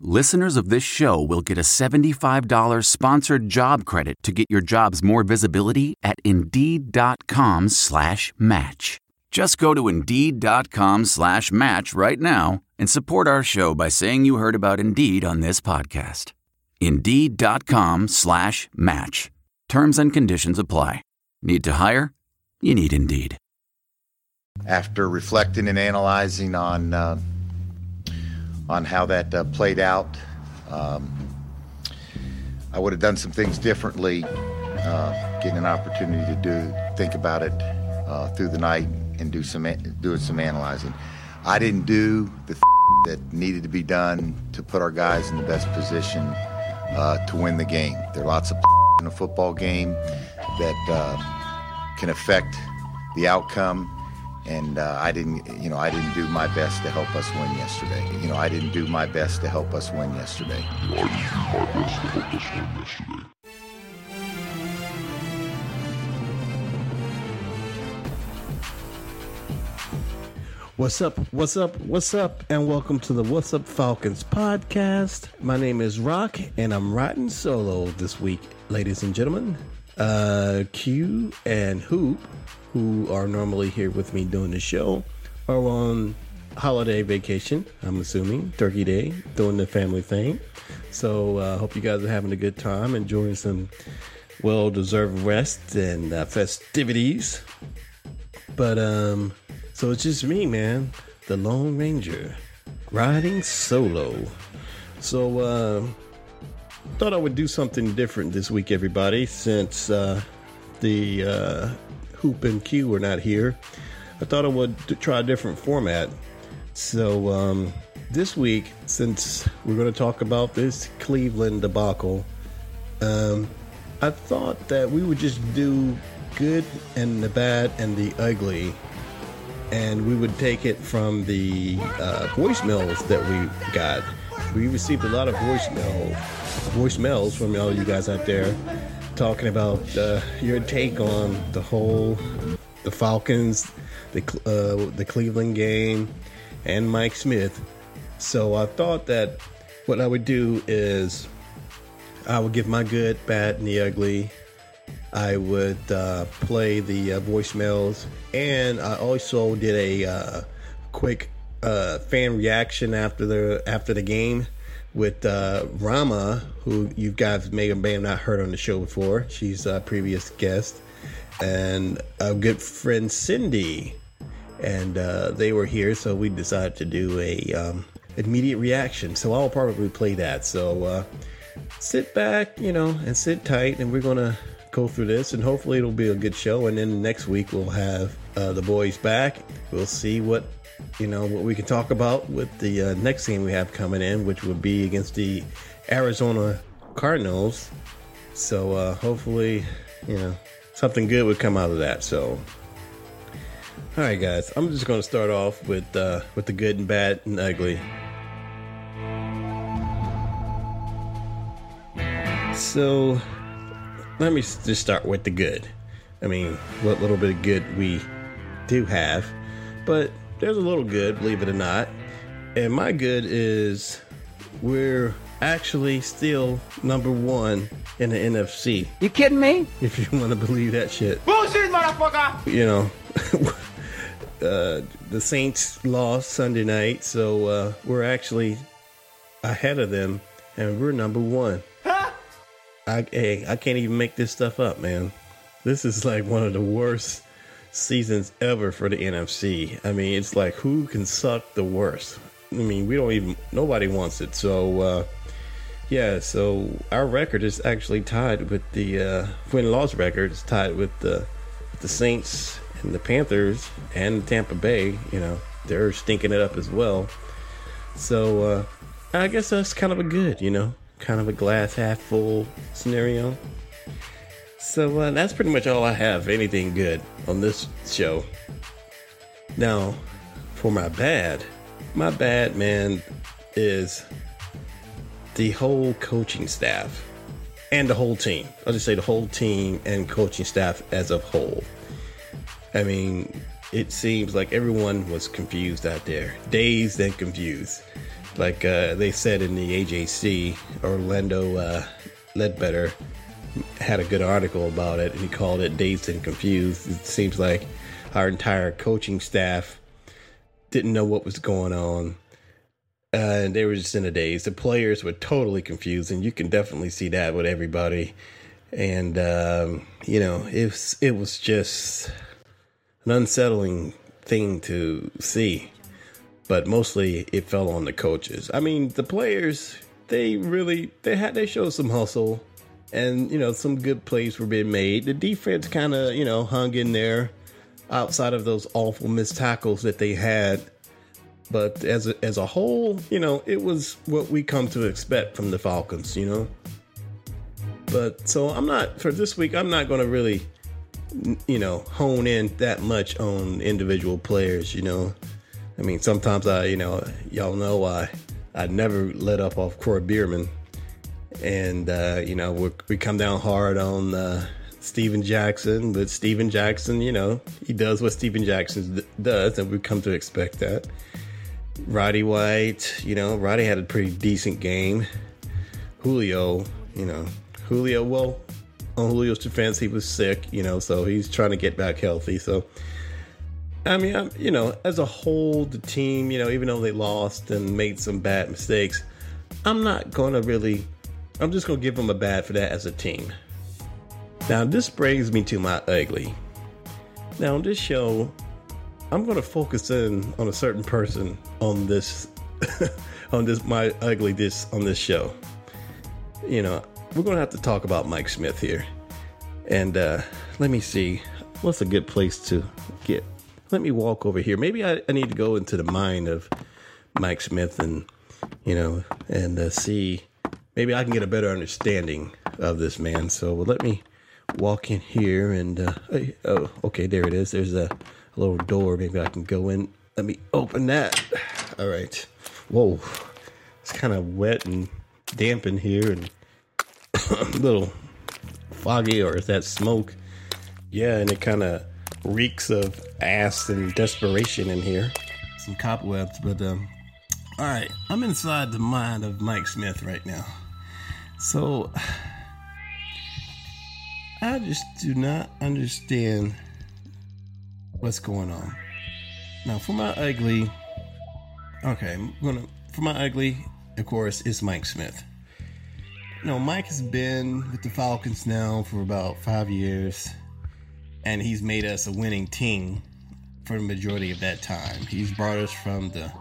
listeners of this show will get a $75 sponsored job credit to get your jobs more visibility at Indeed.com slash match. Just go to Indeed.com slash match right now and support our show by saying you heard about Indeed on this podcast. Indeed.com slash match. Terms and conditions apply. Need to hire? You need Indeed. After reflecting and analyzing on uh, on how that uh, played out, um, I would have done some things differently. Uh, getting an opportunity to do think about it uh, through the night and do some doing some analyzing. I didn't do the that needed to be done to put our guys in the best position uh, to win the game. There are lots of in a football game that uh, can affect the outcome. And uh, I didn't, you know, I didn't do my best to help us win yesterday. You know, I didn't do my best to help us win yesterday. I didn't do my best to help us win yesterday. What's up? What's up? What's up? And welcome to the What's Up Falcons podcast. My name is Rock, and I'm riding solo this week, ladies and gentlemen. Uh, Q and Hoop, who are normally here with me doing the show, are on holiday vacation. I'm assuming Turkey Day, doing the family thing. So, I uh, hope you guys are having a good time, enjoying some well-deserved rest and uh, festivities. But um so it's just me, man, the Lone Ranger, riding solo. So, uh, thought I would do something different this week, everybody, since uh, the uh, Hoop and Q were not here. I thought I would try a different format. So, um, this week, since we're going to talk about this Cleveland debacle, um, I thought that we would just do good and the bad and the ugly and we would take it from the uh, voicemails that we got. We received a lot of voicemail voicemails from all you guys out there talking about uh, your take on the whole the Falcons, the uh, the Cleveland game, and Mike Smith. So I thought that what I would do is I would give my good, bad, and the ugly. I would uh, play the uh, voicemails, and I also did a uh, quick uh, fan reaction after the after the game with uh, Rama, who you guys may or may have not heard on the show before. She's a previous guest, and a good friend Cindy, and uh, they were here, so we decided to do a um, immediate reaction. So I'll probably play that. So sit back, you know, and sit tight, and we're gonna go through this, and hopefully it'll be a good show. And then next week we'll have uh, the boys back. We'll see what you know what we can talk about with the uh, next game we have coming in, which would be against the Arizona Cardinals. So uh, hopefully, you know, something good would come out of that. So. All right, guys. I'm just going to start off with uh, with the good and bad and ugly. So, let me just start with the good. I mean, what little bit of good we do have, but there's a little good, believe it or not. And my good is we're actually still number one in the NFC. You kidding me? If you want to believe that shit. Bullshit, motherfucker! You know, uh, the Saints lost Sunday night, so uh, we're actually ahead of them, and we're number one. Huh? I hey, I can't even make this stuff up, man. This is like one of the worst seasons ever for the NFC. I mean, it's like who can suck the worst? I mean, we don't even nobody wants it. So uh yeah, so our record is actually tied with the uh win loss record is tied with the with the Saints and the Panthers and Tampa Bay, you know. They're stinking it up as well. So uh I guess that's kind of a good, you know kind of a glass half full scenario. So uh, that's pretty much all I have. Anything good on this show? Now, for my bad, my bad man is the whole coaching staff and the whole team. I'll just say the whole team and coaching staff as a whole. I mean, it seems like everyone was confused out there, dazed and confused. Like uh, they said in the AJC, Orlando uh, Ledbetter had a good article about it, and he called it dazed and confused. It seems like our entire coaching staff didn't know what was going on. And they were just in a daze. The players were totally confused, and you can definitely see that with everybody. And um, you know, it it was just an unsettling thing to see. But mostly, it fell on the coaches. I mean, the players they really they had they showed some hustle, and you know some good plays were being made. The defense kind of you know hung in there outside of those awful missed tackles that they had but as a, as a whole, you know, it was what we come to expect from the Falcons, you know. But so I'm not for this week. I'm not going to really, you know, hone in that much on individual players. You know, I mean, sometimes I, you know, y'all know I I never let up off Kroy Biermann, and uh, you know we we come down hard on uh, Steven Jackson, but Steven Jackson, you know, he does what Steven Jackson does, and we come to expect that. Roddy White, you know, Roddy had a pretty decent game. Julio, you know, Julio, well, on Julio's defense, he was sick, you know, so he's trying to get back healthy. So, I mean, I'm, you know, as a whole, the team, you know, even though they lost and made some bad mistakes, I'm not going to really, I'm just going to give them a bad for that as a team. Now, this brings me to my ugly. Now, on this show, I'm going to focus in on a certain person on this, on this my ugly this on this show. You know, we're going to have to talk about Mike Smith here, and uh, let me see what's a good place to get. Let me walk over here. Maybe I, I need to go into the mind of Mike Smith and you know and uh, see. Maybe I can get a better understanding of this man. So well, let me walk in here and uh, oh, okay, there it is. There's a a little door. Maybe I can go in. Let me open that. All right. Whoa. It's kind of wet and damp in here and a little foggy, or is that smoke? Yeah, and it kind of reeks of ass and desperation in here. Some cobwebs, but um, all right. I'm inside the mind of Mike Smith right now. So I just do not understand what's going on. Now, for my ugly, okay, I'm gonna for my ugly, of course, is Mike Smith. You know, Mike has been with the Falcons now for about five years, and he's made us a winning team for the majority of that time. He's brought us from the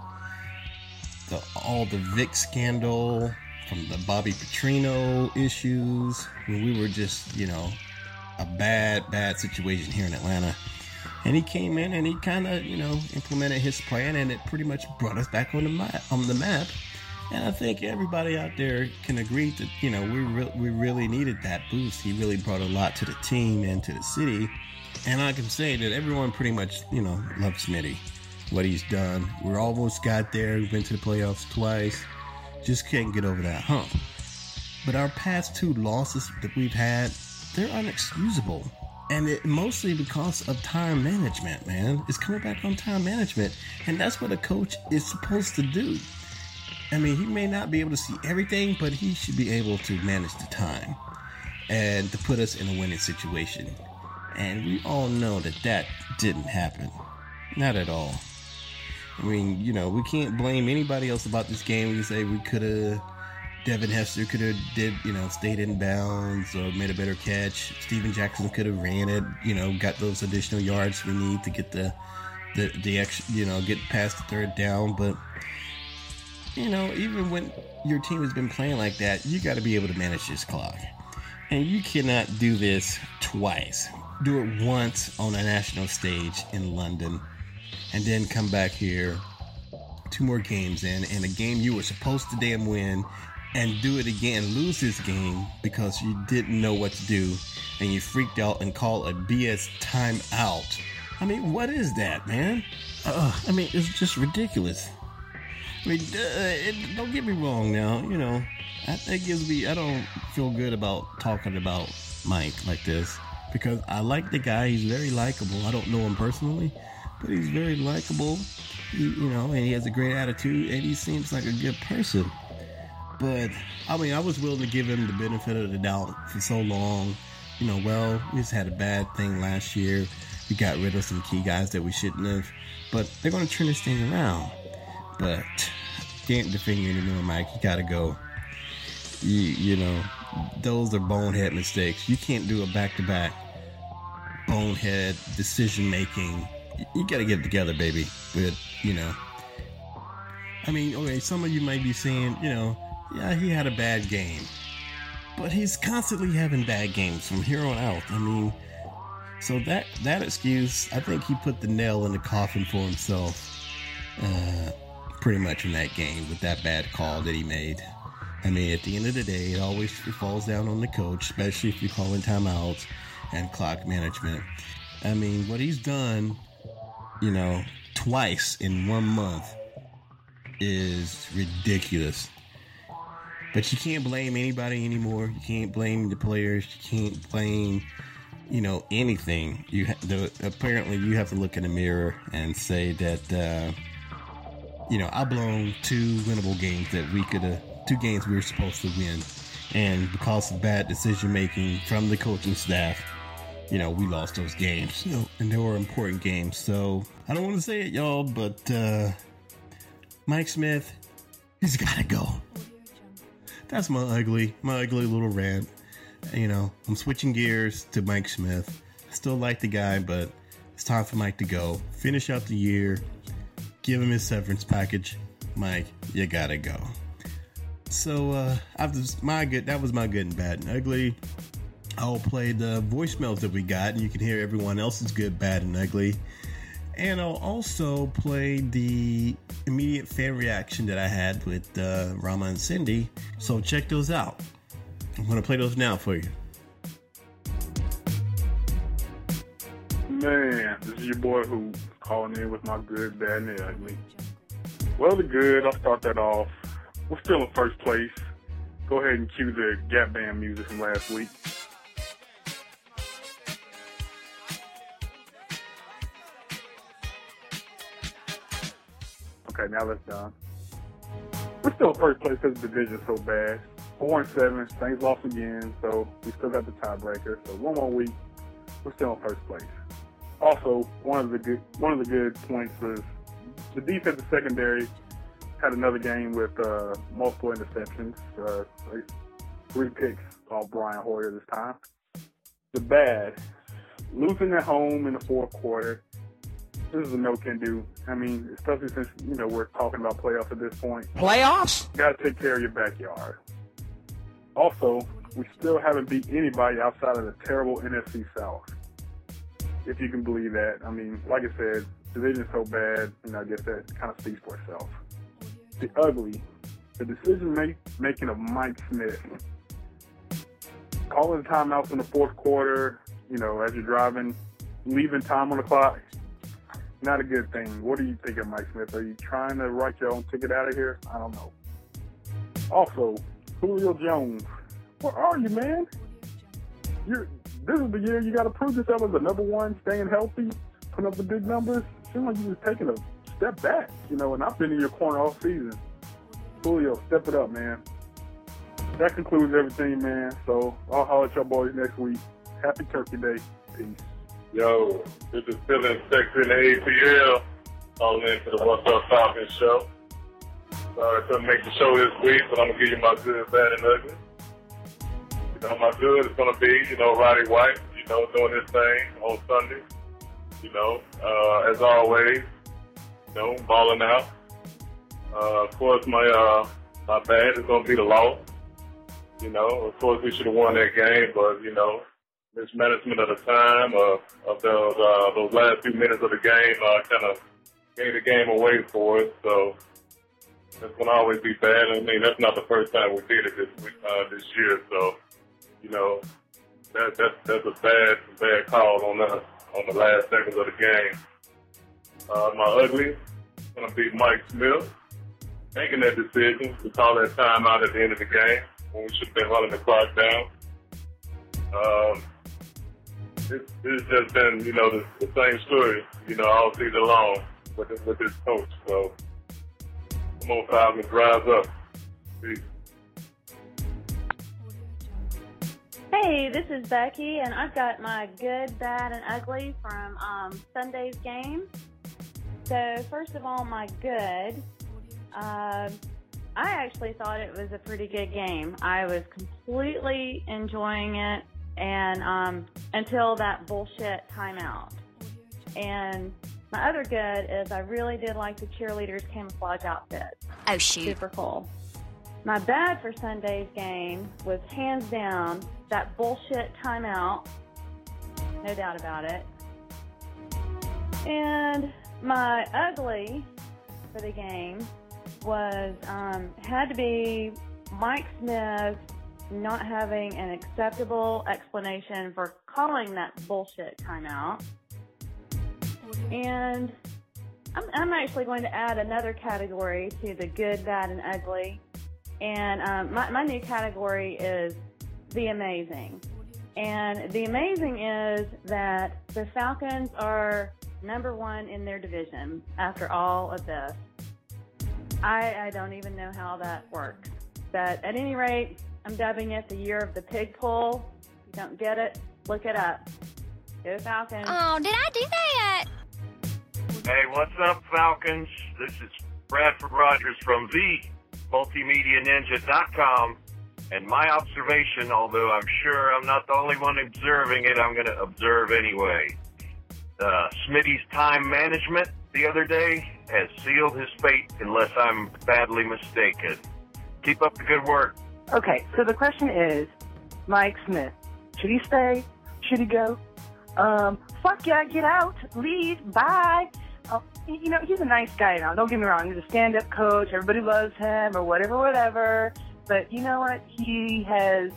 the all the Vic scandal, from the Bobby Petrino issues, when we were just, you know, a bad, bad situation here in Atlanta. And he came in and he kind of you know implemented his plan and it pretty much brought us back on the map on the map. And I think everybody out there can agree that you know we re- we really needed that boost. He really brought a lot to the team and to the city, and I can say that everyone pretty much you know loves Smitty, what he's done. We're almost got there. We've been to the playoffs twice, just can't get over that hump. But our past two losses that we've had, they're unexcusable and it mostly because of time management, man. It's coming back on time management, and that's what a coach is supposed to do. I mean, he may not be able to see everything, but he should be able to manage the time and to put us in a winning situation. And we all know that that didn't happen. Not at all. I mean, you know, we can't blame anybody else about this game. We can say we could have Devin Hester could have did you know stayed in bounds or made a better catch. Steven Jackson could have ran it, you know, got those additional yards we need to get the the the extra, you know, get past the third down. But you know, even when your team has been playing like that, you got to be able to manage this clock, and you cannot do this twice. Do it once on a national stage in London, and then come back here two more games in, and a game you were supposed to damn win and do it again, lose this game because you didn't know what to do and you freaked out and called a BS timeout. I mean, what is that, man? Uh, I mean, it's just ridiculous. I mean, uh, it, don't get me wrong now, you know, that gives me, I don't feel good about talking about Mike like this because I like the guy. He's very likable. I don't know him personally, but he's very likable, you know, and he has a great attitude and he seems like a good person. But I mean, I was willing to give him the benefit of the doubt for so long. You know, well, we just had a bad thing last year. We got rid of some key guys that we shouldn't have, but they're going to turn this thing around. But can't defend you anymore, Mike. You got to go. You, you know, those are bonehead mistakes. You can't do a back to back bonehead decision making. You got to get it together, baby. But, you know, I mean, okay, some of you might be saying, you know, yeah, he had a bad game. But he's constantly having bad games from here on out. I mean, so that that excuse, I think he put the nail in the coffin for himself, uh, pretty much in that game with that bad call that he made. I mean, at the end of the day, it always falls down on the coach, especially if you're calling timeouts and clock management. I mean, what he's done, you know, twice in one month is ridiculous. But you can't blame anybody anymore. You can't blame the players. You can't blame, you know, anything. You ha- the, apparently you have to look in the mirror and say that, uh, you know, I blown two winnable games that we could have, two games we were supposed to win, and because of bad decision making from the coaching staff, you know, we lost those games. And they were important games. So I don't want to say it, y'all, but uh, Mike Smith, he's got to go that's my ugly, my ugly little rant. You know, I'm switching gears to Mike Smith. I still like the guy, but it's time for Mike to go. Finish out the year. Give him his severance package. Mike, you gotta go. So uh after my good that was my good and bad and ugly. I'll play the voicemails that we got and you can hear everyone else's good, bad, and ugly. And I'll also play the immediate fan reaction that I had with uh, Rama and Cindy. So check those out. I'm going to play those now for you. Man, this is your boy who calling in with my good, bad, and ugly. Well, the good, I'll start that off. We're still in first place. Go ahead and cue the Gap Band music from last week. Okay, now that's done. We're still in first place because the division's so bad. Four and seven, Saints lost again, so we still got the tiebreaker. So one more week, we're still in first place. Also, one of the good one of the good points was the defensive secondary had another game with uh, multiple interceptions, uh, three picks off Brian Hoyer this time. The bad, losing at home in the fourth quarter this is a no can do. I mean, especially since you know we're talking about playoffs at this point. Playoffs? You got to take care of your backyard. Also, we still haven't beat anybody outside of the terrible NFC South. If you can believe that. I mean, like I said, division's so bad, and I guess that kind of speaks for itself. The ugly, the decision make, making of Mike Smith. Calling timeouts in the fourth quarter, you know, as you're driving, leaving time on the clock not a good thing. What are you thinking, Mike Smith? Are you trying to write your own ticket out of here? I don't know. Also, Julio Jones, where are you, man? You're this is the year you got to prove yourself as the number one, staying healthy, putting up the big numbers. Seems like you just taking a step back, you know. And I've been in your corner all season. Julio, step it up, man. That concludes everything, man. So I'll holler at y'all boys next week. Happy Turkey Day. Peace. Yo, this is feeling sexy in the ATL. Calling in for the What's Up Falcons show. Sorry I couldn't make the show this week, but I'm gonna give you my good, bad, and ugly. You know, my good is gonna be, you know, Roddy White, you know, doing his thing on Sunday. You know, uh, as always, you know, balling out. Uh, of course, my uh, my bad is gonna be the loss. You know, of course, we should have won that game, but you know, mismanagement of the time uh, of those uh, those last few minutes of the game uh, kind of gave the game away for us. So That's gonna always be bad. I mean, that's not the first time we did it this uh, this year. So, you know, that that's that's a bad bad call on us on the last seconds of the game. Uh, my ugly gonna be Mike Smith making that decision to call that timeout at the end of the game when we should have been running the clock down. Um, it, it's just been, you know, the, the same story, you know, all season long with this, with this coach. So, come on, Falcons, rise up. Peace. Hey, this is Becky, and I've got my good, bad, and ugly from um, Sunday's game. So, first of all, my good. Uh, I actually thought it was a pretty good game. I was completely enjoying it, and um, until that bullshit timeout. And my other good is I really did like the cheerleaders' camouflage outfits. Oh shoot. Super cool. My bad for Sunday's game was hands down that bullshit timeout. No doubt about it. And my ugly for the game was um, had to be Mike Smith not having an acceptable explanation for calling that bullshit timeout. And I'm, I'm actually going to add another category to the good, bad, and ugly. And um, my, my new category is the amazing. And the amazing is that the Falcons are number one in their division after all of this. I, I don't even know how that works. But at any rate, I'm dubbing it the year of the pig pull. If you don't get it, look it up. Go Falcons. Oh, did I do that? Hey, what's up, Falcons? This is Bradford Rogers from the multimedianinja.com. And my observation, although I'm sure I'm not the only one observing it, I'm going to observe anyway. Uh, Smitty's time management the other day has sealed his fate unless I'm badly mistaken. Keep up the good work. Okay, so the question is, Mike Smith, should he stay? Should he go? Um, fuck yeah, get out, leave, bye. Uh, you know, he's a nice guy now. Don't get me wrong. He's a stand-up coach. Everybody loves him, or whatever, whatever. But you know what? He has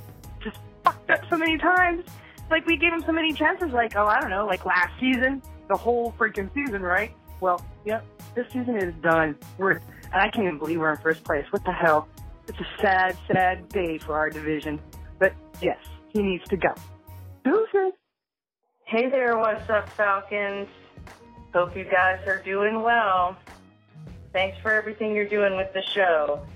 just fucked up so many times. Like we gave him so many chances. Like oh, I don't know, like last season, the whole freaking season, right? Well, yep, this season is done. We're, and I can't even believe we're in first place. What the hell? It's a sad, sad day for our division. But yes, he needs to go. Deuces. Hey there, what's up, Falcons? Hope you guys are doing well. Thanks for everything you're doing with the show.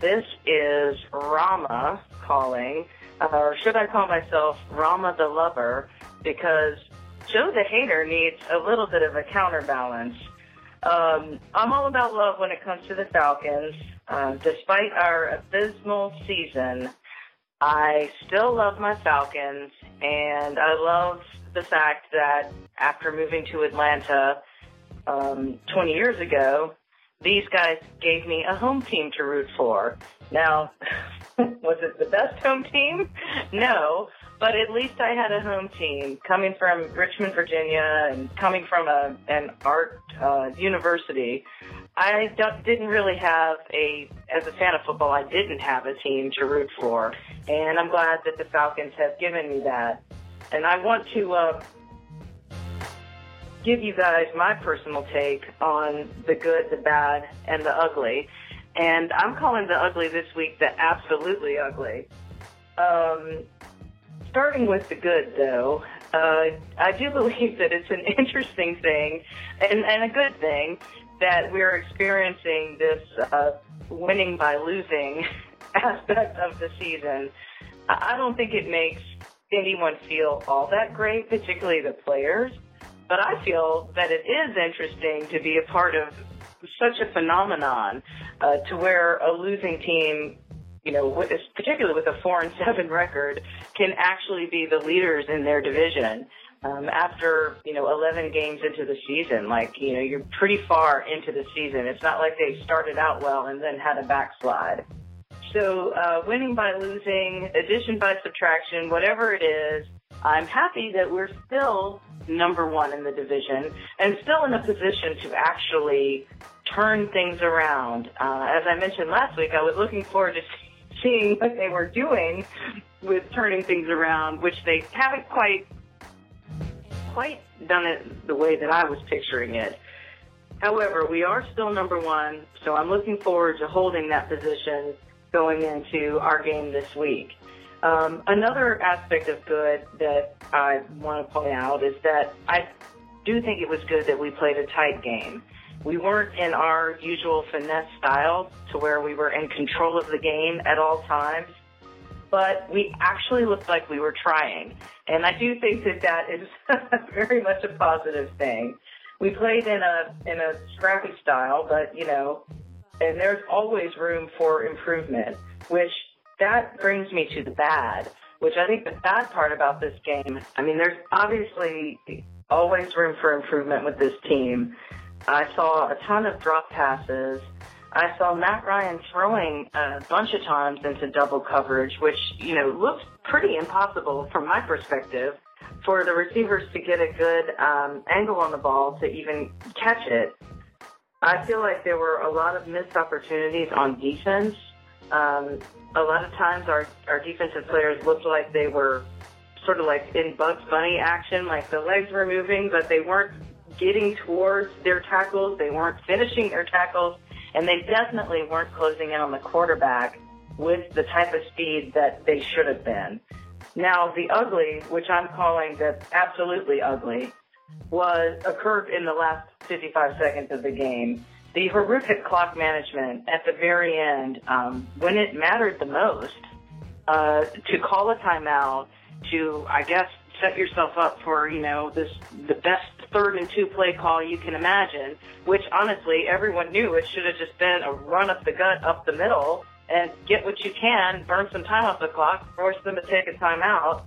This is Rama calling, uh, or should I call myself Rama the Lover? Because Joe the Hater needs a little bit of a counterbalance. Um, I'm all about love when it comes to the Falcons. Uh, despite our abysmal season, I still love my Falcons, and I love the fact that after moving to Atlanta um, 20 years ago, these guys gave me a home team to root for. Now, was it the best home team? No, but at least I had a home team coming from Richmond, Virginia, and coming from a an art uh, university. I didn't really have a, as a fan of football, I didn't have a team to root for, and I'm glad that the Falcons have given me that. And I want to uh, give you guys my personal take on the good, the bad, and the ugly. And I'm calling the ugly this week the absolutely ugly. Um, starting with the good, though, uh, I do believe that it's an interesting thing and, and a good thing that we're experiencing this uh, winning by losing aspect of the season. I don't think it makes anyone feel all that great, particularly the players. But I feel that it is interesting to be a part of such a phenomenon uh, to where a losing team, you know, with, particularly with a four and seven record, can actually be the leaders in their division. Um, after you know 11 games into the season, like you know you're pretty far into the season. It's not like they started out well and then had a backslide. So uh, winning by losing, addition by subtraction, whatever it is, I'm happy that we're still number one in the division and still in a position to actually turn things around. Uh, as I mentioned last week, I was looking forward to seeing what they were doing with turning things around, which they haven't quite quite done it the way that I was picturing it. However, we are still number one, so I'm looking forward to holding that position going into our game this week. Um, another aspect of good that I want to point out is that I do think it was good that we played a tight game. We weren't in our usual finesse style to where we were in control of the game at all times, but we actually looked like we were trying. And I do think that that is very much a positive thing. We played in a in a scrappy style, but you know, and there's always room for improvement, which that brings me to the bad, which I think the bad part about this game, I mean, there's obviously always room for improvement with this team. I saw a ton of drop passes. I saw Matt Ryan throwing a bunch of times into double coverage, which, you know, looked pretty impossible from my perspective for the receivers to get a good um, angle on the ball to even catch it. I feel like there were a lot of missed opportunities on defense. Um, a lot of times our, our defensive players looked like they were sort of like in Bugs Bunny action, like the legs were moving, but they weren't getting towards their tackles. They weren't finishing their tackles, and they definitely weren't closing in on the quarterback with the type of speed that they should have been. Now, the ugly, which I'm calling the absolutely ugly, was occurred in the last 55 seconds of the game. The horrific clock management at the very end, um, when it mattered the most, uh, to call a timeout, to I guess set yourself up for you know this the best third and two play call you can imagine. Which honestly, everyone knew it should have just been a run up the gut up the middle and get what you can, burn some time off the clock, force them to take a timeout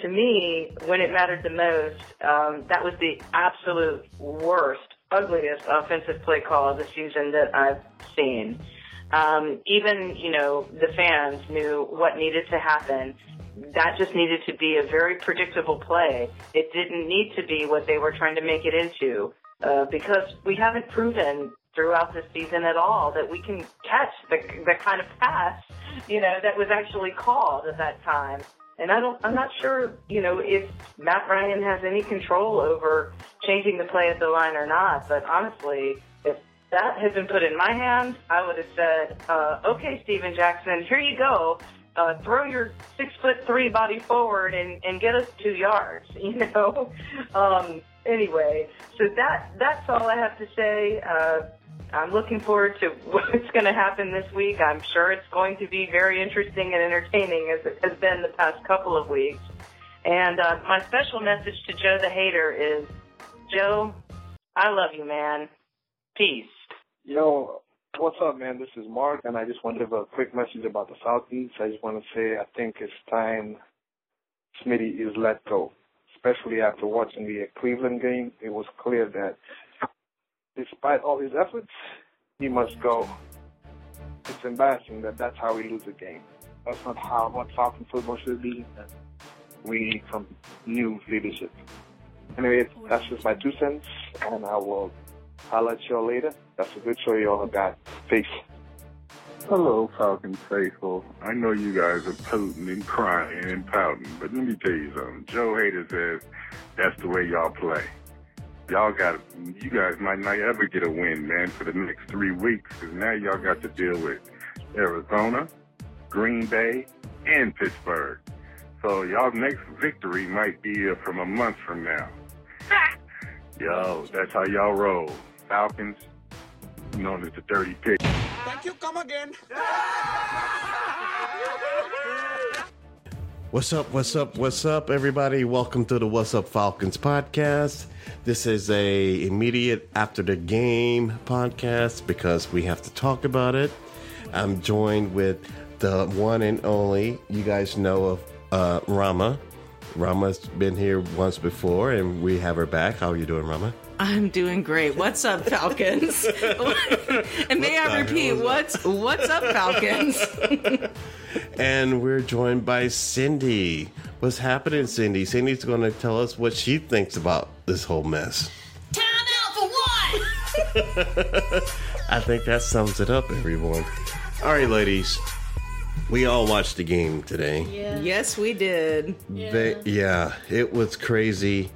to me, when it mattered the most, um, that was the absolute worst, ugliest offensive play call of the season that I've seen. Um, even, you know, the fans knew what needed to happen. That just needed to be a very predictable play. It didn't need to be what they were trying to make it into, uh, because we haven't proven throughout the season at all that we can catch the, the kind of pass, you know, that was actually called at that time. And I don't, I'm not sure, you know, if Matt Ryan has any control over changing the play at the line or not. But honestly, if that had been put in my hands, I would have said, uh, okay, Steven Jackson, here you go. Uh, throw your six foot three body forward and, and get us two yards, you know? Um, anyway, so that, that's all I have to say. Uh, I'm looking forward to what's going to happen this week. I'm sure it's going to be very interesting and entertaining as it has been the past couple of weeks. And uh, my special message to Joe the Hater is, Joe, I love you, man. Peace. Yo, what's up, man? This is Mark, and I just want to give a quick message about the Falcons. I just want to say I think it's time Smitty is let go, especially after watching the Cleveland game. It was clear that despite all his efforts, he must go. It's embarrassing that that's how we lose a game. That's not how what Falcon football should be. We need some new leadership. Anyway, that's just my two cents, and I will holler at y'all later. That's a good show y'all got. Peace. Hello, Falcon faithful. I know you guys are pouting and crying and pouting, but let me tell you something. Joe Hater says that's the way y'all play y'all got you guys might not ever get a win, man, for the next three weeks because now y'all got to deal with Arizona, Green Bay, and Pittsburgh. So y'all next victory might be uh, from a month from now. Yo, that's how y'all roll. Falcons, known as the Dirty Pig. Thank you. Come again. What's up? What's up? What's up, everybody? Welcome to the What's Up Falcons podcast. This is a immediate after the game podcast because we have to talk about it. I'm joined with the one and only. You guys know of uh, Rama. Rama's been here once before, and we have her back. How are you doing, Rama? I'm doing great. What's up, Falcons? and may I repeat, what's what's up, Falcons? And we're joined by Cindy. What's happening, Cindy? Cindy's going to tell us what she thinks about this whole mess. Time out for what? I think that sums it up, everyone. All right, ladies. We all watched the game today. Yes, we did. They, yeah, it was crazy.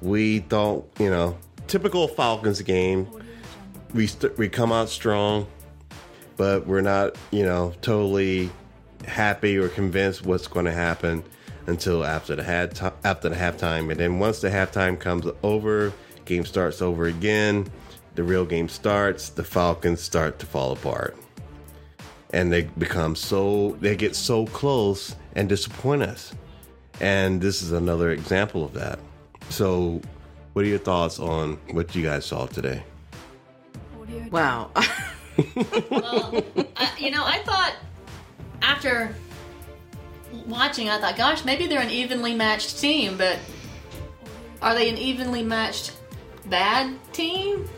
We thought, you know, typical Falcons game. We st- we come out strong, but we're not, you know, totally happy or convinced what's going to happen until after the had t- after the halftime. And then once the halftime comes over, game starts over again. The real game starts. The Falcons start to fall apart and they become so they get so close and disappoint us and this is another example of that so what are your thoughts on what you guys saw today Wow. well, I, you know, I thought after watching, I thought, gosh, maybe they're an evenly matched team, but are they an evenly matched bad team?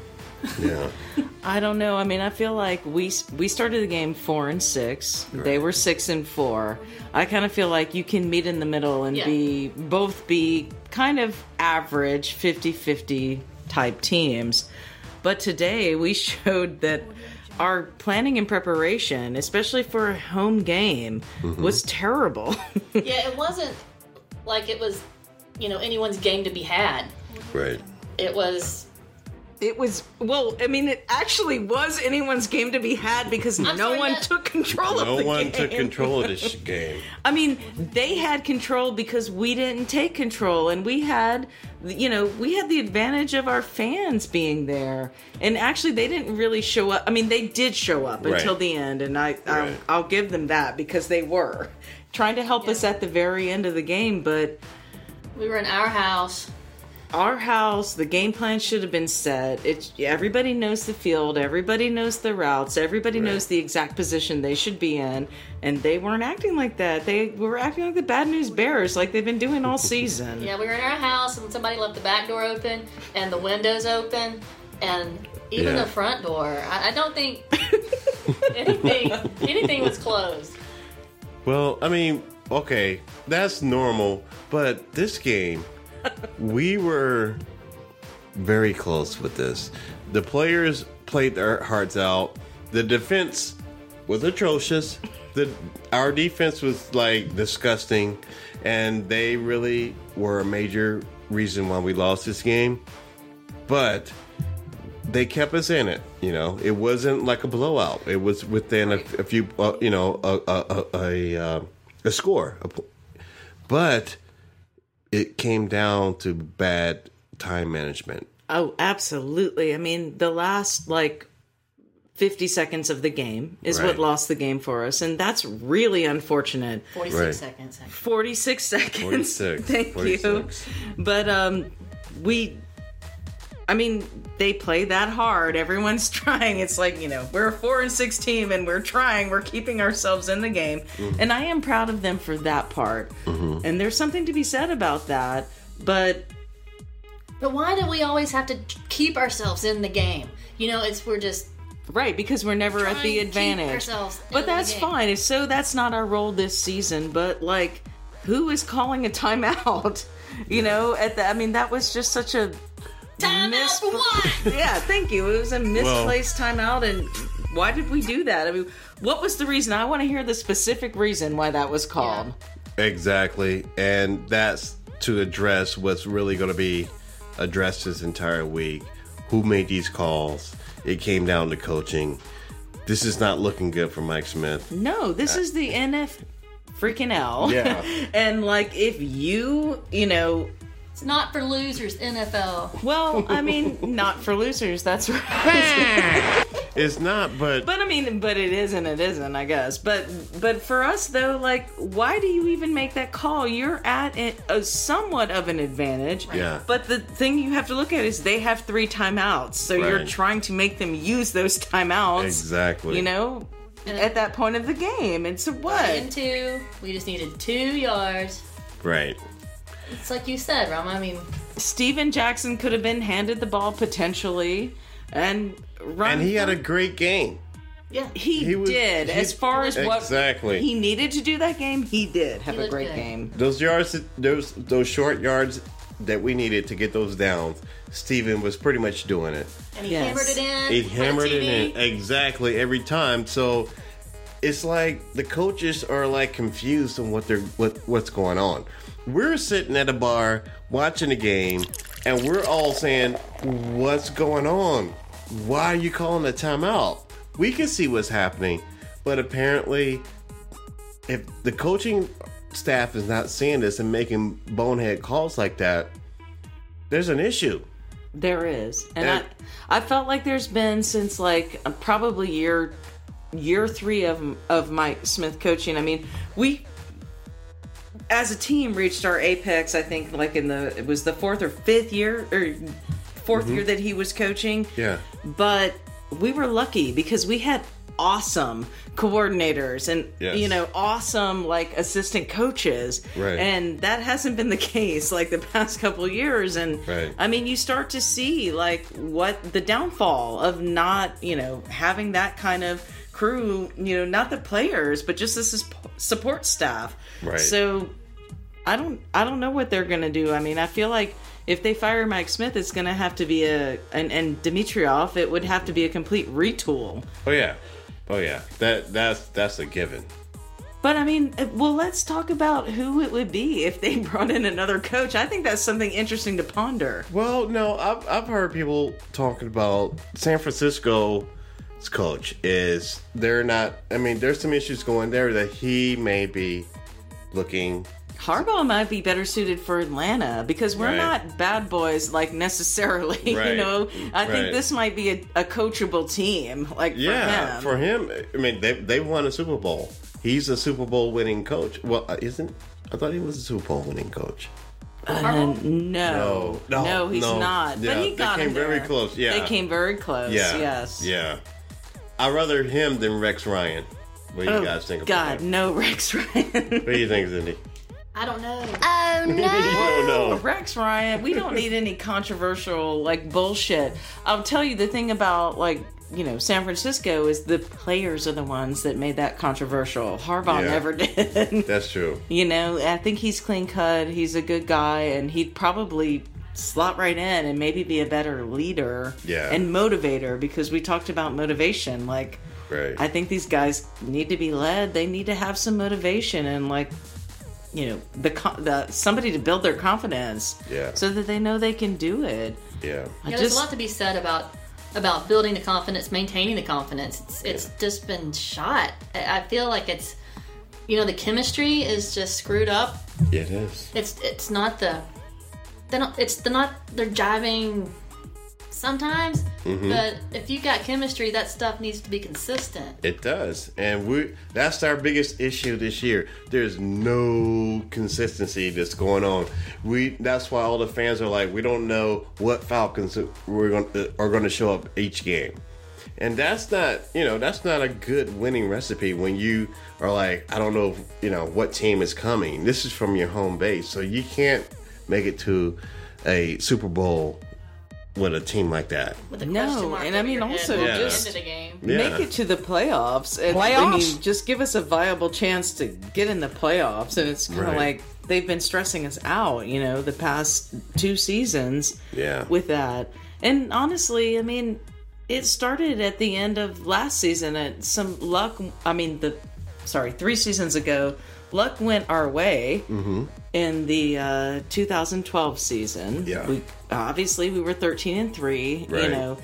yeah I don't know. I mean, I feel like we we started the game four and six. They were six and four. I kind of feel like you can meet in the middle and Yeah. be both be kind of average 50-50 type teams. But today we showed that our planning and preparation, especially for a home game, mm-hmm. was terrible. yeah, it wasn't like it was, you know, anyone's game to be had. right It was. It was well. I mean, it actually was anyone's game to be had because no sorry, one yeah. took control of the game. no one took control of this game I mean, they had control because we didn't take control, and we had, you know, we had the advantage of our fans being there. And actually, they didn't really show up. I mean, they did show up Right. until the end, and I, I Right. I'll give them that because they were trying to help us at the very end of the game, but. We were in our house. Our house, the game plan should have been set. It everybody knows the field, everybody knows the routes, everybody knows the exact position they should be in, and they weren't acting like that. They were acting like the bad news bears, like they've been doing all season. Yeah, we were in our house and somebody left the back door open and the windows open and even Yeah. the front door. I, I don't think anything anything was closed. well i mean okay that's normal but this game we were very close with this the players played their hearts out the defense was atrocious the our defense was like disgusting and they really were a major reason why we lost this game but they kept us in it. You know, it wasn't like a blowout. It was within a, a few, uh, you know, a a a, a, uh, a score. But it came down to bad time management. Oh, absolutely. I mean, the last like 50 seconds of the game is Right. what lost the game for us, and that's really unfortunate. 46 Right. seconds. 46 seconds. 46. Thank 46. you. But um we I mean, they play that hard. Everyone's trying. It's like, you know, we're a 4 and 6 team and we're trying. We're keeping ourselves in the game. Mm-hmm. And I am proud of them for that part. Mm-hmm. And there's something to be said about that. But But why do we always have to keep ourselves in the game? You know, it's we're just Right, because we're never at Trying the to keep advantage. ourselves But in the that's game. fine. So that's not our role this season. But like, who is calling a timeout? You know, at the I mean, that was just such a time out for what? yeah. Thank you. It was a misplaced timeout, and why did we do that? I mean, what was the reason? I want to hear the specific reason why that was called. Exactly, and that's to address what's really going to be addressed this entire week. Who made these calls? It came down to coaching. This is not looking good for Mike Smith. No, this is the NF freaking L. Yeah. and like, if you, you know, It's not for losers, NFL. well, I mean, not for losers. That's right. It's not, but But I mean, but it is and it isn't, I guess. But but for us though, like, why do you even make that call? You're at a, a somewhat of an advantage. Yeah. But the thing you have to look at is they have three timeouts, so you're trying to make them use those timeouts. exactly. You know, at that point of the game. And so what? And two, we just needed two yards. right? It's like you said, Rama. I mean, Steven Jackson could have been handed the ball potentially, and run. And he had a great game. Yeah, he, He was- did. he- as far as what Exactly. he needed to do that game, he did have He a great good. game. Those yards, those those short yards that we needed to get those downs, Steven was pretty much doing it. and he Yes. hammered it in. He hammered it in exactly every time. So it's like the coaches are like confused on what they're what what's going on. We're sitting at a bar watching a game, and we're all saying, "What's going on? Why are you calling a timeout?" We can see what's happening, but apparently, if the coaching staff is not seeing this and making bonehead calls like that, there's an issue. There is, and And- I I felt like there's been since like probably year year three of of Mike Smith coaching. I mean, we as a team reached our apex. I think like in the it was the fourth or fifth year or 4th Mm-hmm. year that he was coaching. Yeah. but we were lucky because we had awesome coordinators and Yes. you know awesome like assistant coaches Right. and that hasn't been the case like the past couple years and Right. i mean you start to see like what the downfall of not you know having that kind of crew you know not the players but just this is support staff Right. so i don't i don't know what they're gonna do i mean i feel like if they fire Mike Smith, it's going to have to be a and, and Dimitroff. It would have to be a complete retool. Oh yeah, oh yeah. That that's that's a given. But I mean, uh, well, let's talk about who it would be if they brought in another coach. I think that's something interesting to ponder. Well, no, I've, I've heard people talking about San Francisco's coach is they're not. I mean, there's some issues going there that he may be looking. Harbaugh might be better suited for Atlanta because we're Right. not bad boys like necessarily. You know, I think this might be a, a coachable team. Like Yeah, for him. for him. I mean, they they won a Super Bowl. He's a Super Bowl winning coach. Well, uh, isn't? I thought he was a Super Bowl winning coach. Uh, no, No, no, no, he's no. not. Yeah, but he they got came him very there. close, yeah. they came very close. Yeah. Yes. Yeah. I'd rather him than Rex Ryan. What do you Oh, guys think about God, that? no, Rex Ryan. What do you think, Cindy? I don't know. Oh Oh, no. Rex Ryan, we don't need any controversial like bullshit. I'll tell you the thing about like you know San Francisco is the players are the ones that made that controversial. Harbaugh Yeah. never did. That's true. you know, I think he's clean cut. He's a good guy, and he'd probably slot right in and maybe be a better leader Yeah. and motivator because we talked about motivation. Like, Right. I think these guys need to be led. They need to have some motivation and like, you know, the co- the somebody to build their confidence. Yeah. So that they know they can do it. Yeah. I Yeah, there's just a lot to be said about about building the confidence, maintaining the confidence. It's it's just been shot. I I feel like it's you know the chemistry is just screwed up. It is. It's it's not the they don't it's the not they're jiving sometimes, Mhm. but if you got chemistry, that stuff needs to be consistent. It does, and we that's our biggest issue this year. There's no consistency that's going on. We that's why all the fans are like, we don't know what Falcons we're going are going to show up each game, and that's not you know that's not a good winning recipe when you are like, I don't know you know what team is coming. This is from your home base, so you can't make it to a Super Bowl with a team like that. No, and I mean also at the just end the game. Yeah. make it to the playoffs. And, I Playoffs? mean, just give us a viable chance to get in the playoffs. And it's kind of Right. like they've been stressing us out, you know, the past two seasons Yeah. with that. And honestly, I mean, it started at the end of last season. At some luck. I mean, the sorry, three seasons ago, luck went our way Mm-hmm. in the uh, 2012 season. Yeah. We obviously we were 13 and 3, right. you know.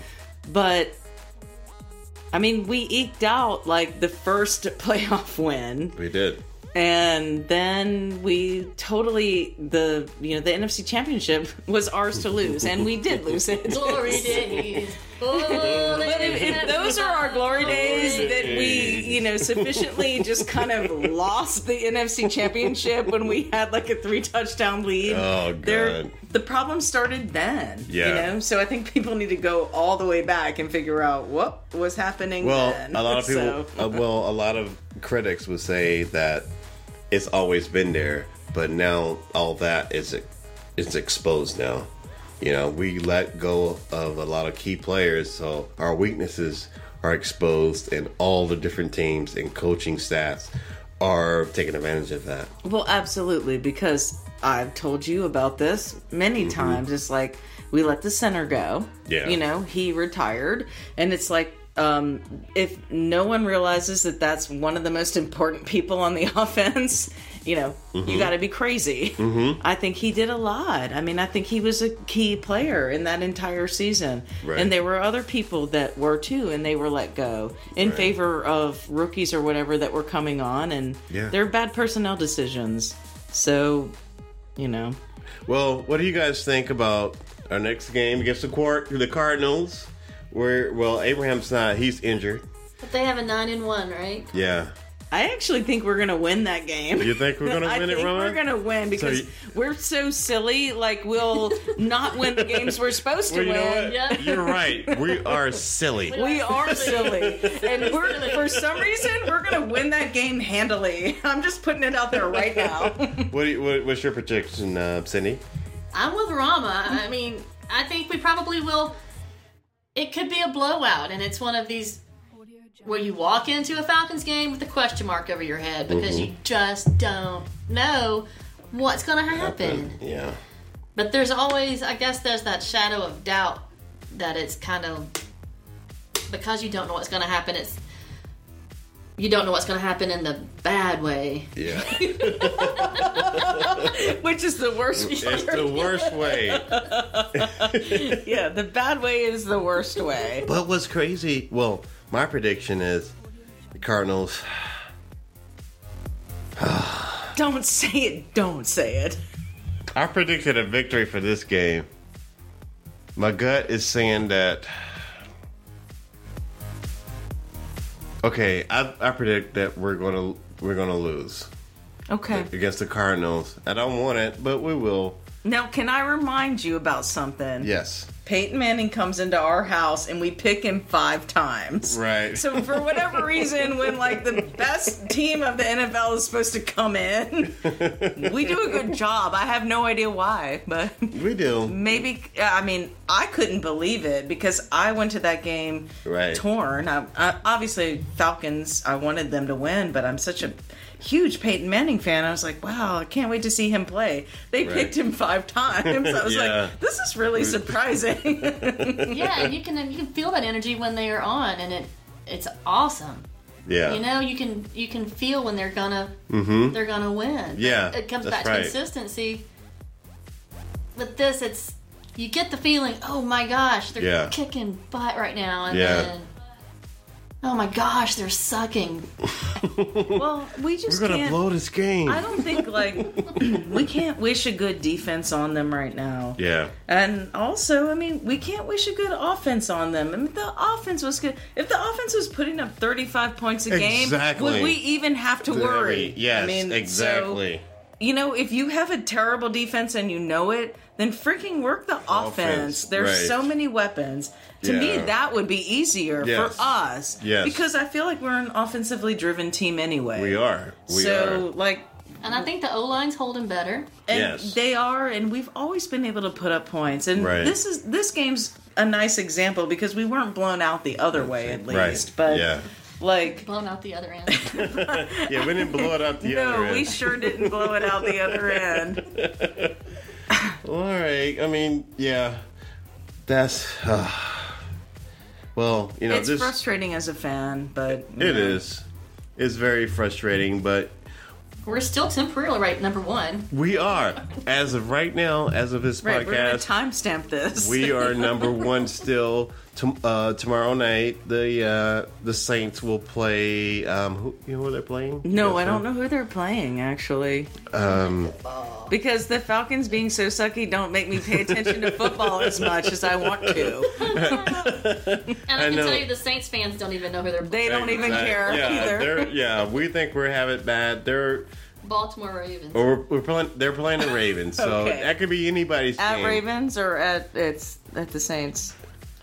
But I mean, we eked out like the first playoff win We did. and then we totally the you know the NFC championship was ours to lose and we did lose it. Glory days. Oh, But if, if those are our glory days that we, you know, sufficiently just kind of lost the NFC championship when we had like a three touchdown lead. Oh, God. The problem started then. Yeah. You know, so I think people need to go all the way back and figure out what was happening Well, then. a lot of people, So- uh, well, a lot of critics would say that it's always been there, but now all that is is exposed now. You know, we let go of a lot of key players, so our weaknesses are exposed, and all the different teams and coaching staffs are taking advantage of that. Well, absolutely, because I've told you about this many times. It's like we let the center go. Yeah. You know, he retired, and it's like um, if no one realizes that that's one of the most important people on the offense, you know, you Mhm. got to be crazy. Mhm. I think he did a lot. I mean, I think he was a key player in that entire season. Right. And there were other people that were too, and they were let go in Right. favor of rookies or whatever that were coming on, and Yeah. they're bad personnel decisions. So, you know, Well, what do you guys think about our next game against the Quart- the Cardinals? Where well, Abraham's not; he's injured. But they have a nine and one, right? Yeah. I actually think we're gonna win that game. You think we're gonna I win it, think Roma? We're gonna win because you- we're so silly. Like we'll not win the games we're supposed to Well, you know win. what? You're right. We are silly. We are silly, and we're for some reason we're gonna win that game handily. I'm just putting it out there right now. What, you, what what's your prediction, uh, Cindy? I'm with Rama. I mean, I think we probably will. It could be a blowout, and it's one of these where you walk into a Falcons game with a question mark over your head because you mm-hmm. just don't know what's going to happen. Yeah. But there's always, I guess, there's that shadow of doubt that it's kind of because you don't know what's going to happen. It's you don't know what's going to happen in the bad way. Yeah. Which is the worst. Way. It's the worst way. yeah, the bad way is the worst way. But what's crazy? Well, my prediction is the Cardinals. Don't say it. Don't say it. I predicted a victory for this game. My gut is saying that. Okay, I, I predict that we're gonna we're gonna lose Okay. against the Cardinals. I don't want it, but we will. Now, can I remind you about something? Yes. Peyton Manning comes into our house and we pick him five times. Right. So for whatever reason, when like the best team of the NFL is supposed to come in, we do a good job. I have no idea why, but we do. Maybe I mean I couldn't believe it because I went to that game Right. torn. I, I, obviously Falcons. I wanted them to win, but I'm such a huge Peyton Manning fan. I was like, wow, I can't wait to see him play. They Right. picked him five times. I was Yeah. like, this is really surprising. yeah, and you can you can feel that energy when they are on, and it it's awesome. Yeah. You know, you can you can feel when they're gonna Mhm. they're gonna win. Yeah, it comes back right. to consistency. With this, it's you get the feeling, oh my gosh, they're Yeah. kicking butt right now, and Yeah. then oh my gosh, they're sucking. well, we just We're gonna can't. blow this game. I don't think like we can't wish a good defense on them right now. Yeah. And also, I mean, we can't wish a good offense on them. I mean, the offense was good. If the offense was putting up 35 points a game, Exactly. would we even have to worry? Yes, I mean, so, exactly. You know, if you have a terrible defense and you know it, then freaking work the offense. Offense, There's right. so many weapons. To me, that would be easier Yes. for us. Yes. Because I feel like we're an offensively driven team anyway. We are. We so, are. like, And I think the O line's holding better. and Yes. they are, and we've always been able to put up points. And Right. this is this game's a nice example because we weren't blown out the other way at least. Right. But Yeah. Like Blown out the other end. Yeah, we didn't blow it out the no, other end. No, we sure didn't blow it out the other end. All right. I mean, yeah. That's. Uh, well, you know, it's this. frustrating as a fan, but you It know. is. It's very frustrating, but We're still temporarily right number one. we are. As of right now, as of this Right, we're gonna timestamp this. we are number one still. Tom- uh, tomorrow night, the uh, the Saints will play. Um, who you know who they're playing? No, I don't know who they're playing actually. Um, Because the Falcons being so sucky don't make me pay attention to football as much as I want to. And I, I can know. tell you, the Saints fans don't even know who they're. They don't even Exact- care yeah, either. Yeah, we think we have it bad. They're Baltimore Ravens. or we're, we're playing. They're playing the Ravens, so Okay. that could be anybody's At game. Ravens or at it's at the Saints.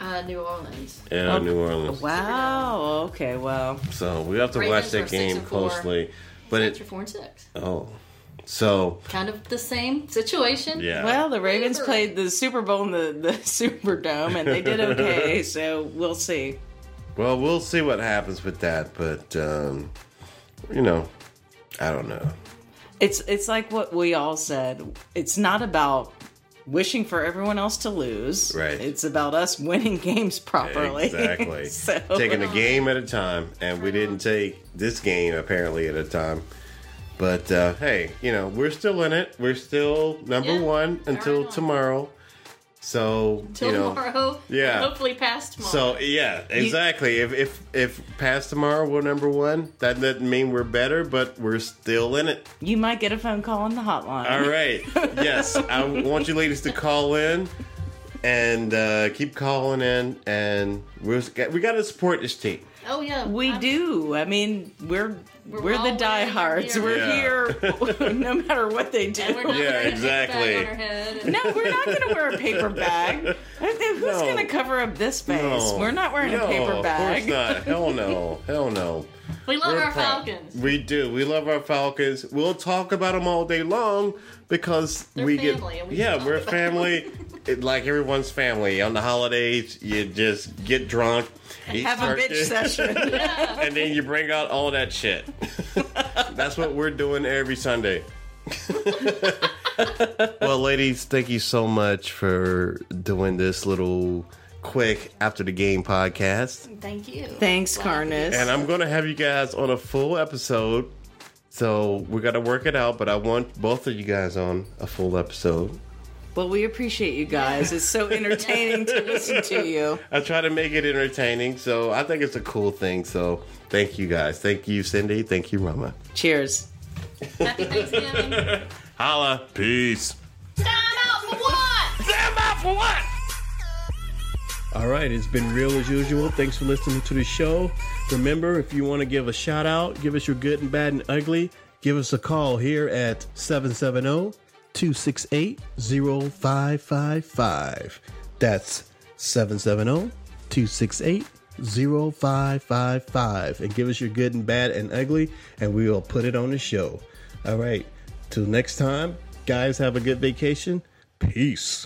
Uh, New Orleans. Yeah, Oh, New Orleans. Wow. Okay. Well. So we have to Ravens watch are that six game four. closely. But Saints it are four and six. oh, so Kind of the same situation. Yeah. Well, the Ravens played the Super Bowl in the the Superdome and they did okay. so we'll see. Well, we'll see what happens with that, but um, you know, I don't know. It's it's like what we all said. It's not about wishing for everyone else to lose. Right. It's about us winning games properly. Exactly. so, Taking a game at a time, and we didn't take this game apparently at a time. But uh, hey, you know we're still in it. We're still number one until tomorrow. So Till you know, tomorrow. yeah. Hopefully past tomorrow. So yeah, exactly. if if if past tomorrow we're number one, that doesn't mean we're better, but we're still in it. You might get a phone call on the hotline. All right. Yes, I want you ladies to call in and uh, keep calling in, and we're, we got to support this team. oh yeah, We do. I mean, we're we're, all the in, diehards. we're We're here. here no matter what they do. we're not Yeah, wearing a exactly. bag on our head and- No, we're not going to wear a paper bag. Who's No. going to cover up this space? No. We're not wearing no, a paper bag. Of course not. Hell no. Hell no. We love We're our proud. Falcons. We do. We love our Falcons. We'll talk about them all day long because They're we family, get. and we yeah, we're family. It, like everyone's family. On the holidays, you just get drunk, eat Have a bitch turkey, session. and then you bring out all that shit. That's what we're doing every Sunday. well, ladies, thank you so much for doing this little quick after the game podcast. Thank you. Thanks, Carnus. And I'm going to have you guys on a full episode. So we got to work it out, but I want both of you guys on a full episode. Well, we appreciate you guys. It's so entertaining to listen to you. I try to make it entertaining, so I think it's a cool thing. So thank you guys. Thank you, Cindy. Thank you, Rama. Cheers. Happy Thanksgiving. Holla. Peace. Time out for what? Stand out for what? All right, it's been real as usual. Thanks for listening to the show. Remember, if you want to give a shout out, give us your good and bad and ugly, give us a call here at 770 268 0555. That's 770 268 0555. And give us your good and bad and ugly, and we will put it on the show. All right, till next time, guys, have a good vacation. Peace.